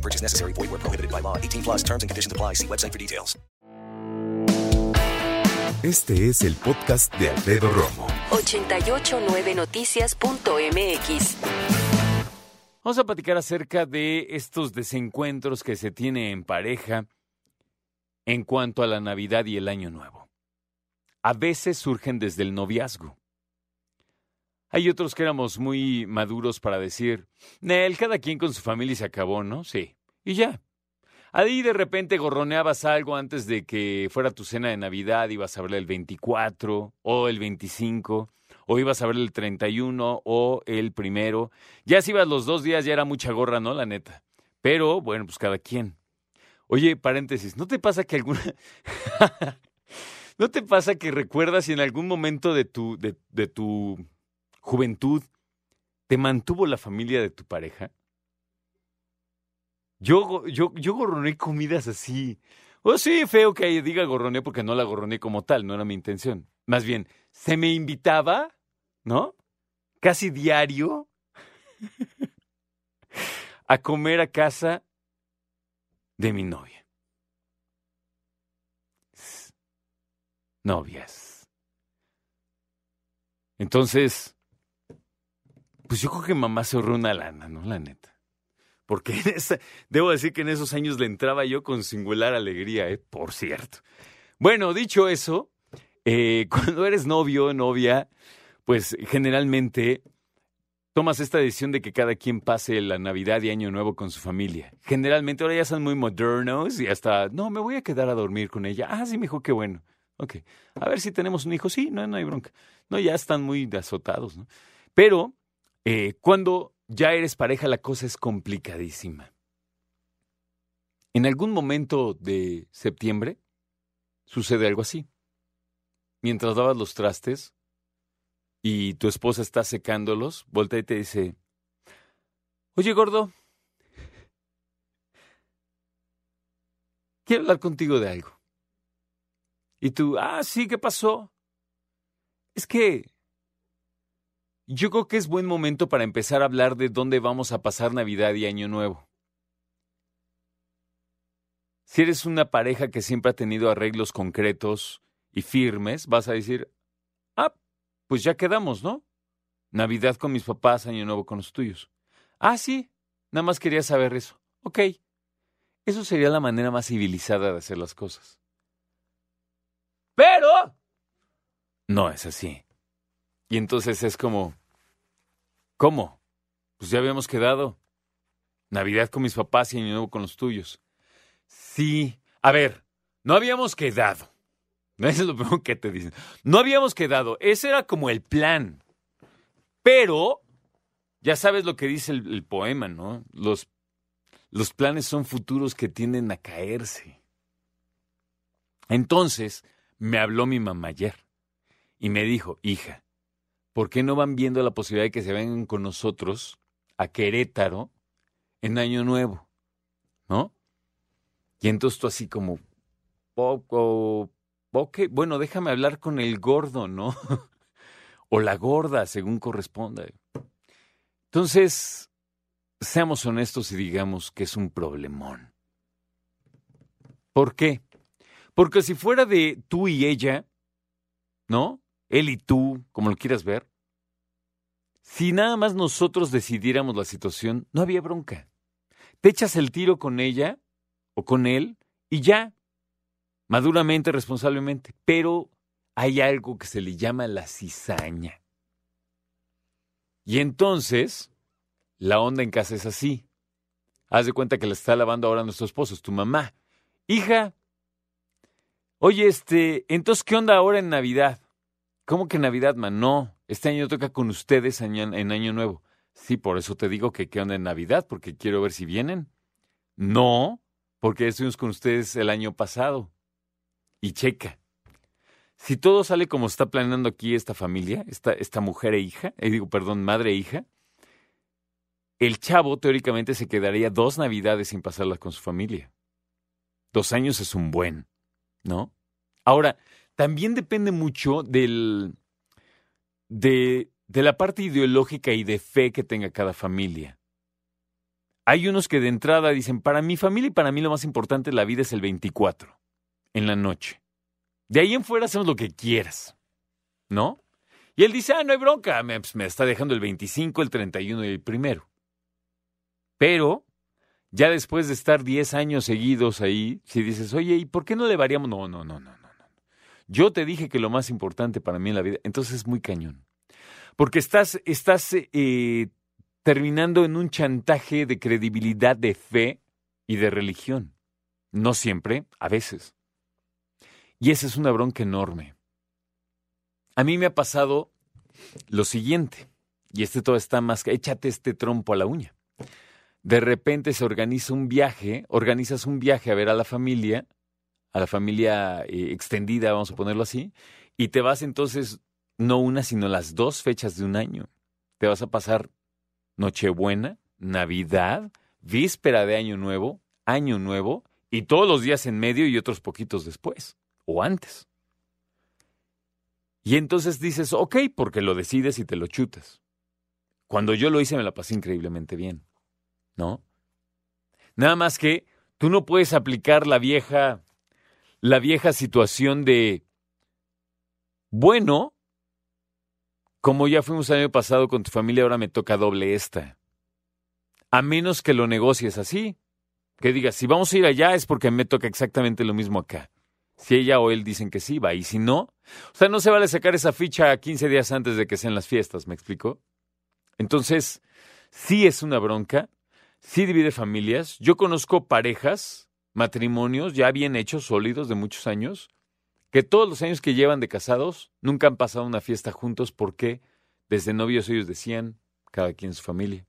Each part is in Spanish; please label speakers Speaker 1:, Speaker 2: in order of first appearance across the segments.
Speaker 1: No purchase necessary. Void where prohibited by law. 18 plus terms and conditions apply. See website for details.
Speaker 2: Este es el podcast de Alfredo Romo.
Speaker 3: 889noticias.mx.
Speaker 4: Vamos a platicar acerca de estos desencuentros que se tiene en pareja en cuanto a la Navidad y el Año Nuevo. A veces surgen desde el noviazgo. Hay otros que éramos muy maduros para decir, Nel, cada quien con su familia y se acabó, ¿no? Sí. Y ya. Ahí de repente gorroneabas algo antes de que fuera tu cena de Navidad, ibas a verle el 24 o el 25, o ibas a verle el 31 o el primero. Ya si ibas los dos días ya era mucha gorra, ¿no? La neta. Pero, bueno, pues cada quien. Oye, paréntesis, ¿no te pasa que alguna... ¿No te pasa que recuerdas si en algún momento de tu, de, de tu juventud te mantuvo la familia de tu pareja? Yo, yo, yo gorroné comidas así. O sí, feo que diga gorroné porque no la gorroné como tal, no era mi intención. Más bien, se me invitaba, ¿no? Casi diario a comer a casa de mi novia. Novias. Entonces, pues yo creo que mamá se ahorró una lana, ¿no? La neta. Porque en esa, debo decir que en esos años le entraba yo con singular alegría, ¿eh? Por cierto. Bueno, dicho eso, eh, cuando eres novio o novia, pues generalmente tomas esta decisión de que cada quien pase la Navidad y Año Nuevo con su familia. Generalmente ahora ya son muy modernos y hasta, no, me voy a quedar a dormir con ella. Ah, sí, me dijo, qué bueno. Ok. A ver si tenemos un hijo. Sí, no, no hay bronca. No, ya están muy azotados, ¿no? Pero eh, cuando ya eres pareja, la cosa es complicadísima. En algún momento de septiembre sucede algo así. Mientras lavas los trastes y tu esposa está secándolos, voltea y te dice, oye gordo, quiero hablar contigo de algo. Y tú, ah, sí, ¿qué pasó? Es que yo creo que es buen momento para empezar a hablar de dónde vamos a pasar Navidad y Año Nuevo. Si eres una pareja que siempre ha tenido arreglos concretos y firmes, vas a decir, ah, pues ya quedamos, ¿no? Navidad con mis papás, Año Nuevo con los tuyos. Ah, sí, nada más quería saber eso. Ok, eso sería la manera más civilizada de hacer las cosas. Pero... No es así. Y entonces es como, ¿cómo? Pues ya habíamos quedado. Navidad con mis papás y Año Nuevo con los tuyos. Sí. A ver, no habíamos quedado. Eso es lo primero que te dicen. No habíamos quedado. Ese era como el plan. Pero, ya sabes lo que dice el, el poema, ¿no? Los, los planes son futuros que tienden a caerse. Entonces, me habló mi mamá ayer y me dijo, hija, ¿por qué no van viendo la posibilidad de que se vengan con nosotros a Querétaro en Año Nuevo? ¿No? Y entonces tú así como, poco, ok, bueno, déjame hablar con el gordo, ¿no? o la gorda, según corresponda. Entonces, seamos honestos y digamos que es un problemón. ¿Por qué? Porque si fuera de tú y ella, ¿no? Él y tú, como lo quieras ver, si nada más nosotros decidiéramos la situación, no había bronca. Te echas el tiro con ella o con él y ya, maduramente, responsablemente. Pero hay algo que se le llama la cizaña. Y entonces, la onda en casa es así. Haz de cuenta que la está lavando ahora nuestro esposo, es tu mamá. Hija, oye, este, entonces, ¿qué onda ahora en Navidad? ¿Cómo que Navidad, man? No, este año toca con ustedes en Año Nuevo. Sí, por eso te digo que qué onda en Navidad, porque quiero ver si vienen. No, porque estuvimos con ustedes el año pasado. y checa. Si todo sale como está planeando aquí esta familia, esta, esta mujer e hija, eh, digo, perdón, madre e hija, el chavo teóricamente se quedaría dos navidades sin pasarlas con su familia. Dos años es un buen, ¿no? Ahora, también depende mucho del, de, de la parte ideológica y de fe que tenga cada familia. Hay unos que de entrada dicen, para mi familia y para mí lo más importante de la vida es el 24, en la noche. De ahí en fuera hacemos lo que quieras, ¿no? Y él dice, ah, no hay bronca, me, pues, me está dejando el 25, el 31 y el primero. Pero, ya después de estar 10 años seguidos ahí, si dices, oye, ¿y por qué no le variamos? No, no, no, no, no. no. Yo te dije que lo más importante para mí en la vida, entonces es muy cañón. Porque estás, estás eh, terminando en un chantaje de credibilidad, de fe y de religión. No siempre, a veces. Y esa es una bronca enorme. A mí me ha pasado lo siguiente, y este todo está más que échate este trompo a la uña. De repente se organiza un viaje, organizas un viaje a ver a la familia, a la familia eh, extendida, vamos a ponerlo así, y te vas entonces no una, sino las dos fechas de un año. Te vas a pasar Nochebuena, Navidad, víspera de Año Nuevo, Año Nuevo, y todos los días en medio y otros poquitos después, o antes. Y entonces dices, ok, porque lo decides y te lo chutas. Cuando yo lo hice me la pasé increíblemente bien, ¿no? Nada más que tú no puedes aplicar la vieja, la vieja situación de, bueno, como ya fuimos el año pasado con tu familia, ahora me toca doble esta. A menos que lo negocies así. Que digas, si vamos a ir allá es porque me toca exactamente lo mismo acá. Si ella o él dicen que sí, va. Y si no, o sea, no se vale sacar esa ficha 15 días antes de que sean las fiestas, ¿me explico? Entonces, sí es una bronca, sí divide familias. Yo conozco parejas, matrimonios ya bien hechos, sólidos, de muchos años, que todos los años que llevan de casados nunca han pasado una fiesta juntos porque desde novios ellos decían, cada quien su familia.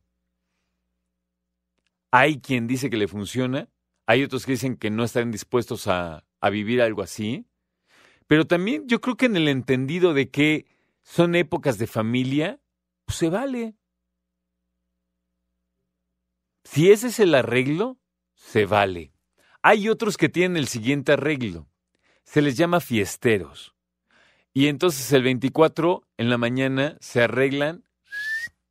Speaker 4: Hay quien dice que le funciona, hay otros que dicen que no están dispuestos a, vivir algo así, pero también yo creo que en el entendido de que son épocas de familia, pues se vale. Si ese es el arreglo, se vale. Hay otros que tienen el siguiente arreglo se les llama fiesteros. Y entonces el 24 en la mañana se arreglan,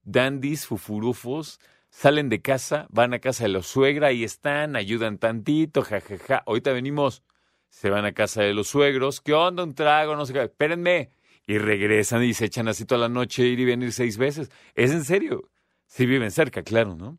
Speaker 4: dandis, fufurufos, salen de casa, van a casa de la suegra, y están, ayudan tantito, jajaja. Ahorita venimos, se van a casa de los suegros, ¿qué onda? Un trago, no sé qué, espérenme. Y regresan y se echan así toda la noche, ir y venir seis veces. Es en serio. Si viven cerca, claro, ¿no?